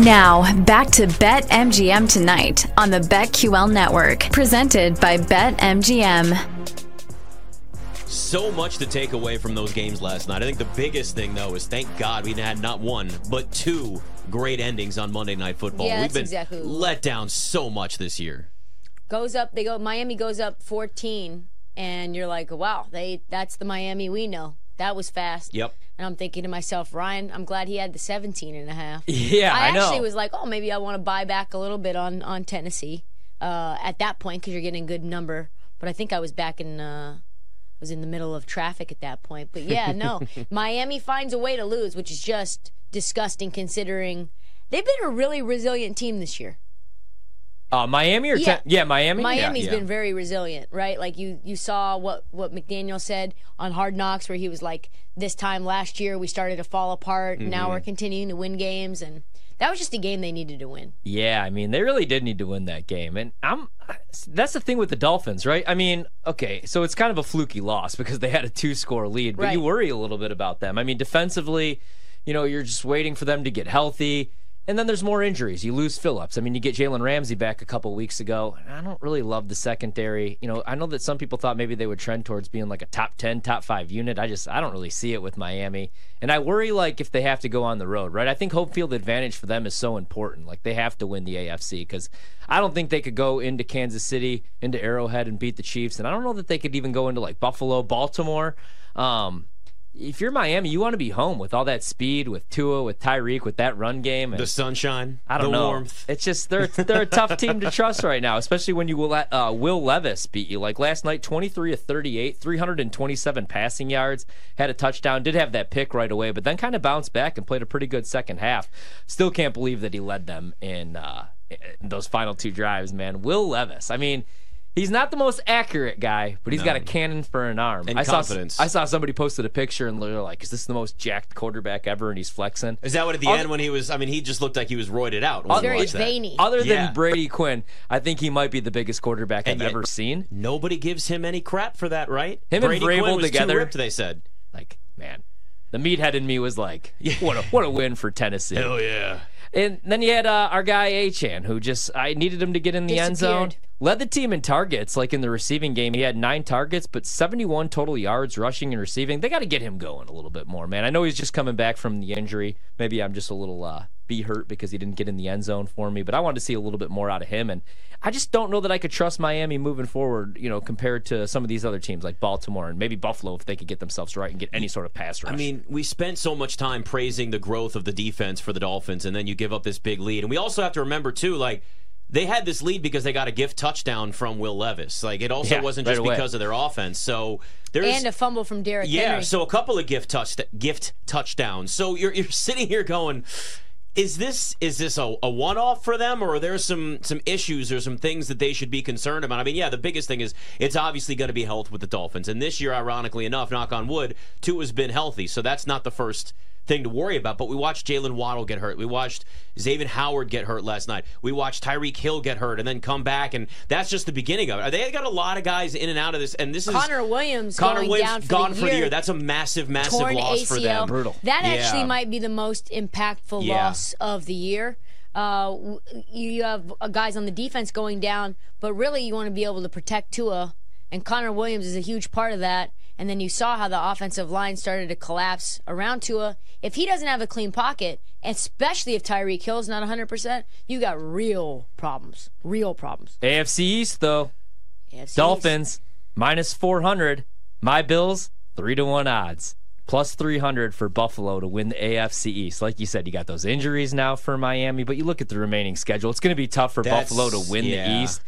Now, back to Bet MGM tonight on the BetQL network, presented by Bet MGM. So much to take away from those games last night. I think the biggest thing, though, is thank God we had not one, but two great endings on Monday Night Football. Yeah, We've been exactly let down so much this year. goes up. They go. Miami goes up 14, and you're like, wow, they that's the Miami we know. That was fast. Yep. And I'm thinking to myself, Ryan, I'm glad he had the 17 and a half. Yeah, I, I, know. actually was like, oh, maybe I want to buy back a little bit on on Tennessee uh, at that point because you're getting a good number. But I think I was back in. Uh, I was in the middle of traffic at that point. But yeah, no, Miami finds a way to lose, which is just disgusting considering they've been a really resilient team this year. Uh, Miami or Yeah. Ten- yeah, Miami. Miami's yeah, yeah. been very resilient, right? Like you you saw what what McDaniel said on Hard Knocks where he was like this time last year we started to fall apart, now Mm-hmm. we're continuing to win games and that was just a game they needed to win. Yeah, I mean, they really did need to win that game. And I'm that's the thing with the Dolphins, right? I mean, okay, so it's kind of a fluky loss because they had a two-score lead, but you worry a little bit about them. I mean, defensively, you know, you're just waiting for them to get healthy. And then there's more injuries. You lose Phillips. I mean, you get Jalen Ramsey back a couple weeks ago. I don't really love the secondary. You know, I know that some people thought maybe they would trend towards being like a top 10, top 5 unit. I just I don't really see it with Miami. And I worry like if they have to go on the road, right? I think home field advantage for them is so important. Like they have to win the AFC cuz I don't think they could go into Kansas City, into Arrowhead and beat the Chiefs. And I don't know that they could even go into like Buffalo, Baltimore. Um if you're Miami, you want to be home with all that speed, with Tua, with Tyreek, with that run game. And The sunshine, I don't the know. warmth. It's just they're they're a tough team to trust right now, especially when you will let uh, Will Levis beat you. Like last night, 23 of 38, 327 passing yards, had a touchdown, did have that pick right away, but then kind of bounced back and played a pretty good second half. Still can't believe that he led them in, uh, in those final two drives, man. Will Levis, I mean. He's not the most accurate guy, but he's got a cannon for an arm. And I confidence. saw I saw somebody posted a picture and they're like, "Is this the most jacked quarterback ever?" And he's flexing. Is that what at the Other- end when he was? I mean, he just looked like he was roided out. when Very watched that. veiny. Other than Yeah. Brady Quinn, I think he might be the biggest quarterback And I've yet- ever seen. Nobody gives him any crap for that, right? Him and Brady Vrabel Quinn was together- Too ripped, they said. Like, man, the meathead in me was like, what a what a win for Tennessee. Hell yeah. And then you had uh, our guy Achane, who just I needed him to get in the end zone. Led the team in targets, like in the receiving game. He had nine targets, but 71 total yards rushing and receiving. They got to get him going a little bit more, man. I know he's just coming back from the injury. Maybe I'm just a little uh, be hurt because he didn't get in the end zone for me, but I wanted to see a little bit more out of him. And I just don't know that I could trust Miami moving forward, you know, compared to some of these other teams like Baltimore and maybe Buffalo if they could get themselves right and get any sort of pass rush. I mean, we spent so much time praising the growth of the defense for the Dolphins, and then you give up this big lead. And we also have to remember, too, like, they had this lead because they got a gift touchdown from Will Levis. Like, it also Yeah, wasn't right just away. because of their offense. So there's. and a fumble from Derrick yeah, Henry. so a couple of gift touch gift touchdowns. So you're you're sitting here going, is this is this a, a one off for them, or are there some some issues or some things that they should be concerned about? I mean, yeah, the biggest thing is it's obviously going to be health with the Dolphins, and this year, ironically enough, knock on wood, Tua has been healthy, so that's not the first thing to worry about. But we watched Jaylen Waddle get hurt. We watched Xavier Howard get hurt last night. We watched Tyreek Hill get hurt and then come back, and that's just the beginning of it. They got a lot of guys in and out of this, and this is Connor Williams Connor going Williams down for gone the for year. the year. That's a massive, massive torn loss ACL. for them. Brutal. That Yeah. actually might be the most impactful Yeah. loss of the year. Uh, you have uh, guys on the defense going down, but really you want to be able to protect Tua, and Connor Williams is a huge part of that. And then you saw how the offensive line started to collapse around Tua. If he doesn't have a clean pocket, especially if Tyreek Hill's not 100%, you got real problems. Real problems. AFC East though, AFC Dolphins minus 400. My Bills three to one odds. Plus 300 for Buffalo to win the AFC East. Like you said, you got those injuries now for Miami, but you look at the remaining schedule. It's going to be tough for That's- Buffalo to win yeah. the East.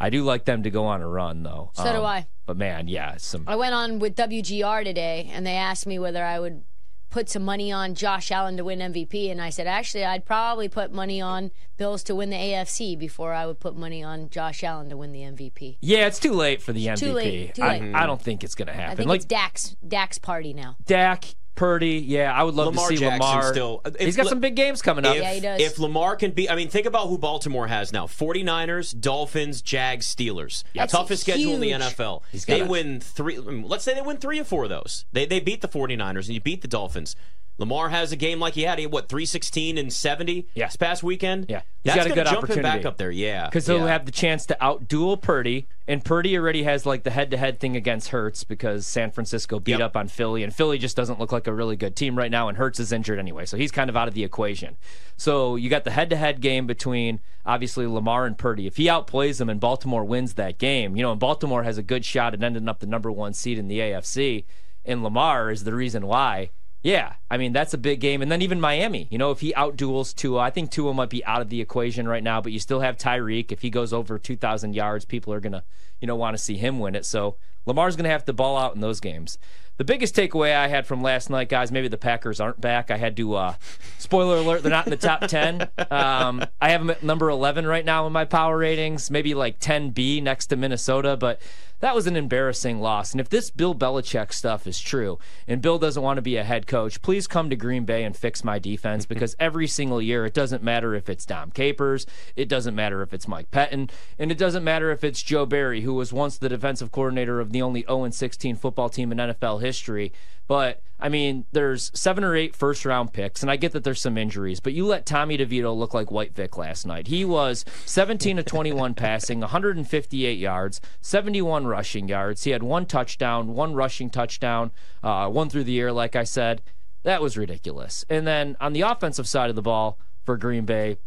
I do like them to go on a run, though. Um, So do I. But man, yeah, some I went on with WGR today, and they asked me whether I would put some money on Josh Allen to win MVP, and I said actually I'd probably put money on Bills to win the AFC before I would put money on Josh Allen to win the MVP. Yeah, it's too late for the MVP. too late, too I, late. I don't think it's going to I happen. think Like it's Dak's Dak's party now. Dak, Purdy, yeah, I would love Lamar to see Jackson Lamar. still- uh, if He's got some big games coming up. If, Yeah, he does. if Lamar can be, I mean, think about who Baltimore has now 49ers, Dolphins, Jags, Steelers. That's Toughest schedule in the. NFL. got They a- win three, mm, let's say they win three or four of those. They, they beat the 49ers and you beat the Dolphins. Lamar has a game like he had, he had, what, 316 and 70 Yeah. this past weekend? Yeah. He's That's got a good jump him back up there, yeah. because he'll yeah. have the chance to outduel Purdy, and Purdy already has like the head-to-head thing against Hurts because San Francisco beat Yep. up on Philly, and Philly just doesn't look like a really good team right now, and Hurts is injured anyway, so he's kind of out of the equation. So you got the head-to-head game between obviously Lamar and Purdy. If he outplays them and Baltimore wins that game, you know, and Baltimore has a good shot at ending up the number one seed in the AFC, and Lamar is the reason why. Yeah, I mean that's a big game, and then even Miami. You know, if he outduels Tua, I think Tua might be out of the equation right now. But you still have Tyreek. If he goes over 2,000 yards, people are gonna, you know, want to see him win it. So Lamar's gonna have to ball out in those games. The biggest takeaway I had from last night, guys, maybe the Packers aren't back. I had to, uh, spoiler alert, they're not in the top 10. Um, I have them at number 11 right now in my power ratings, maybe like 10B next to Minnesota, but that was an embarrassing loss. And if this Bill Belichick stuff is true, and Bill doesn't want to be a head coach, please come to Green Bay and fix my defense because every single year it doesn't matter if it's Dom Capers, it doesn't matter if it's Mike Pettine, and it doesn't matter if it's Joe Barry, who was once the defensive coordinator of the only 0 16 football team in NFL history. But I mean, there's seven or eight first round picks, and I get that there's some injuries, but you let Tommy DeVito look like White Vick last night. He was 17 to 21 passing, 158 yards, 71 rushing yards. He had one touchdown, one rushing touchdown, uh, one through the air, like I said. That was ridiculous. And then on the offensive side of the ball for Green Bay,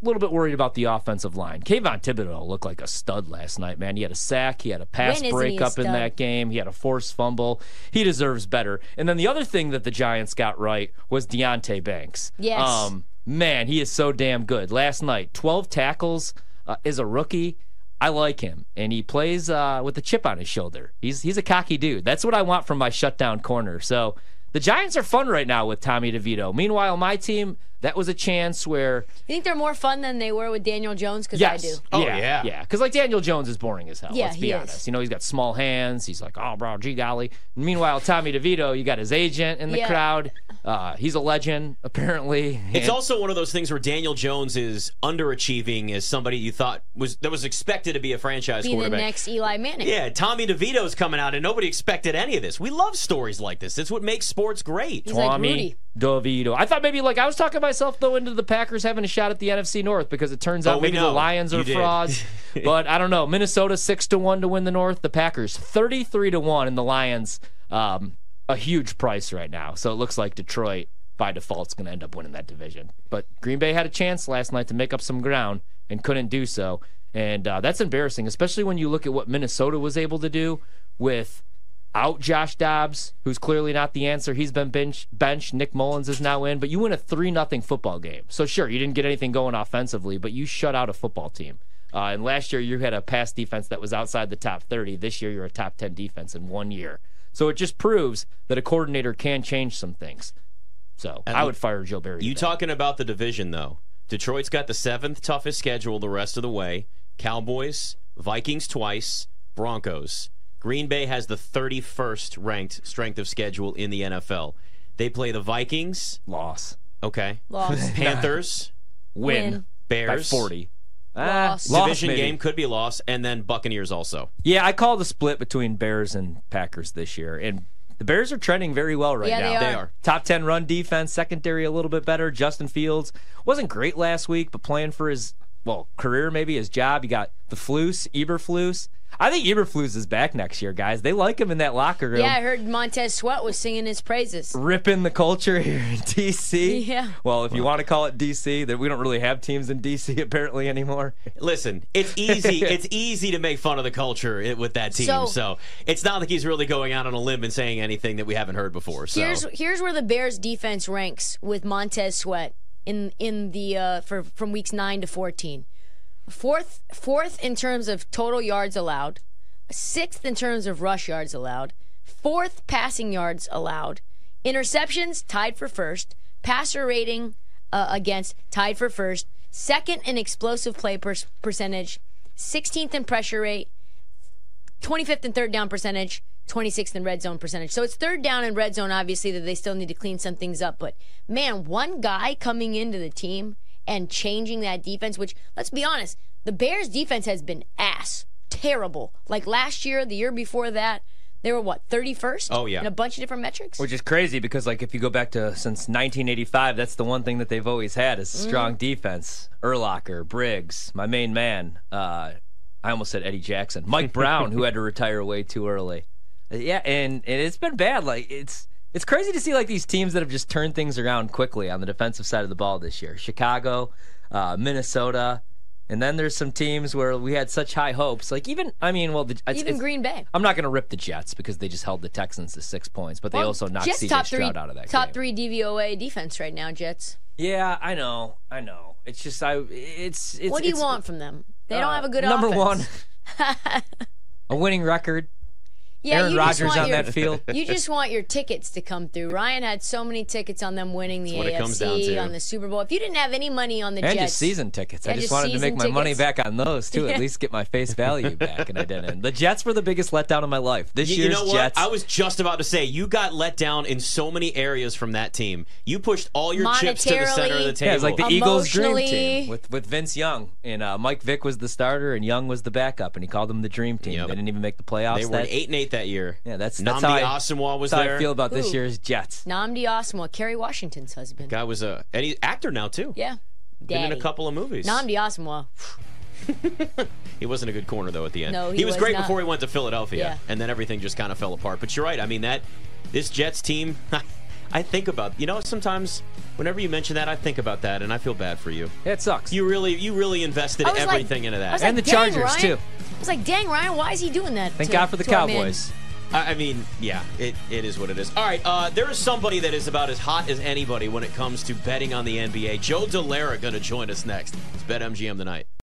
a little bit worried about the offensive line. Kayvon Thibodeaux looked like a stud last night, man. He had a sack, he had a pass When breakup in that game, he had a forced fumble. He deserves better. And then the other thing that the Giants got right was Deonte Banks. Yes. Um, man, he is so damn good. Last night, 12 tackles uh, is a rookie. I like him, and he plays uh, with a chip on his shoulder. He's he's a cocky dude. That's what I want from my shutdown corner. So the Giants are fun right now with Tommy DeVito. Meanwhile, my team, that was a chance where You think they're more fun than they were with Daniel Jones? Because Yes. I do. Oh, yeah. yeah. Yeah. Because, like, Daniel Jones is boring as hell. Yeah, let's be he is. honest. You know, he's got small hands. He's like, oh, bro, gee golly. Meanwhile, Tommy DeVito, you got his agent in the Yeah. crowd. Uh, he's a legend, apparently. It's And- also one of those things where Daniel Jones is underachieving as somebody you thought was that was expected to be a franchise Be the quarterback. next Eli Manning. Yeah, Tommy DeVito's coming out, and nobody expected any of this. We love stories like this. It's what makes sports great. He's like Tommy Rudy. DeVito. I thought maybe, like, I was talking myself, though, into the Packers having a shot at the NFC North because it turns Oh, out we maybe the Lions are frauds. but I don't know. Minnesota 6 to 1 to win the North. The Packers 33 to 1, and the Lions um, a huge price right now. So it looks like Detroit by default is going to end up winning that division. But Green Bay had a chance last night to make up some ground and couldn't do so. And uh, that's embarrassing, especially when you look at what Minnesota was able to do with out Josh Dobbs, who's clearly not the answer. He's been bench, benched. Nick Mullens is now in, but you win a 3 nothing football game. So, sure, you didn't get anything going offensively, but you shut out a football team. Uh, and last year, you had a pass defense that was outside the top 30. This year, you're a top 10 defense in one year. So, it just proves that a coordinator can change some things. So, I would fire Joe Barry. You today. talking about the division though? Detroit's got the seventh toughest schedule the rest of the way. Cowboys, Vikings twice, Broncos. Green Bay has the 31st ranked strength of schedule in the NFL. They play the Vikings, Loss. okay, Loss. Panthers, Win, Win. Bears, by 40. Ah. Loss. loss, division maybe. game could be lost, and then Buccaneers also. Yeah, I call the split between Bears and Packers this year, and the Bears are trending very well right Yeah, now. they are. They are. Top 10 run defense, secondary a little bit better. Justin Fields wasn't great last week, but playing for his, well, career maybe, his job. You got the Flus, Eberflus. I think Eberflus is back next year, guys. They like him in that locker room. Yeah, I heard Montez Sweat was singing his praises. Ripping the culture here in DC. Yeah. Well, if you want to call it DC, that we don't really have teams in DC apparently anymore. Listen, it's easy. it's easy to make fun of the culture with that team. So, So- it's not like he's really going out on a limb and saying anything that we haven't heard before. So Here's here's where the Bears defense ranks with Montez Sweat in in the uh, for from weeks nine to fourteen. Fourth fourth in terms of total yards allowed, sixth in terms of rush yards allowed, fourth passing yards allowed, interceptions tied for first, passer rating uh, against tied for first, second in explosive play per- percentage, 16th in pressure rate, 25th in third down percentage, 26th in red zone percentage. So it's third down and red zone, obviously, that they still need to clean some things up. But man, one guy coming into the team and changing that defense, which, let's be honest, the Bears defense has been ass. Terrible. Like last year, the year before that, They were what 31st? Oh, yeah. in a bunch of different metrics. Which is crazy because, like, if you go back to since 1985, that's the one thing that they've always had is a strong defense. Urlacher, Briggs, my main man. Uh, I almost said Eddie Jackson. Mike Brown, who had to retire way too early. Uh, Yeah, and, and it's been bad. Like, it's it's crazy to see like these teams that have just turned things around quickly on the defensive side of the ball this year. Chicago, uh, Minnesota. And then there's some teams where we had such high hopes. Like even, I mean, well, the, it's, Even it's- Green Bay. I'm not going to rip the Jets because they just held the Texans to six points, but they Well, also knocked Jets CJ Stroud out of that game. top game. three DVOA defense right now. Jets. Yeah, I know, I know. It's just I. It's. it's what do you it's, want from them? They don't uh, have a good number offense. one. a winning record. Yeah, Aaron you just Rodgers want on your, that field. You just want your tickets to come through. Ryan had so many tickets on them winning the That's what it comes down AFC, on the Super Bowl. If you didn't have any money on the And Jets, just season tickets. I just just wanted to make season my money back on those too. Yeah. At least get my face value back, and I didn't. The Jets were the biggest letdown of my life. This You, you year's know what? Jets. I was just about to say you got let down in so many areas from that team. You pushed all your chips to the center of the table. yeah, it was like the Eagles' dream team with, with Vince Young and uh, Mike Vick was the starter and Young was the backup, and he called them the dream team. Yep. They didn't even make the playoffs. they were that, eight and eight that year. Yeah, that's- that's Nnamdi how I- Asomugha was That's how there. I feel about this Who? year's Jets. Nnamdi Osmo, Kerry Washington's husband. Guy was a and he's actor now too. Yeah, Been in a couple of movies. Nnamdi Osmo. He wasn't a good corner though at the end. No, he was, was great not. before he went to Philadelphia, Yeah. and then everything just kind of fell apart. But you're right. I mean that this Jets team. I think about you know sometimes whenever you mention that I think about that and I feel bad for you. It sucks. You really you really invested I was like- everything into I that. was And like, the Chargers, Ryan. too. I was like, dang, Ryan, why is he doing that? Thank to- God for the to our man? Cowboys. I I mean, yeah, it, it is what it is. All right, uh, there is somebody that is about as hot as anybody when it comes to betting on the NBA. Joe Delara going to join us next. It's Bet MGM tonight.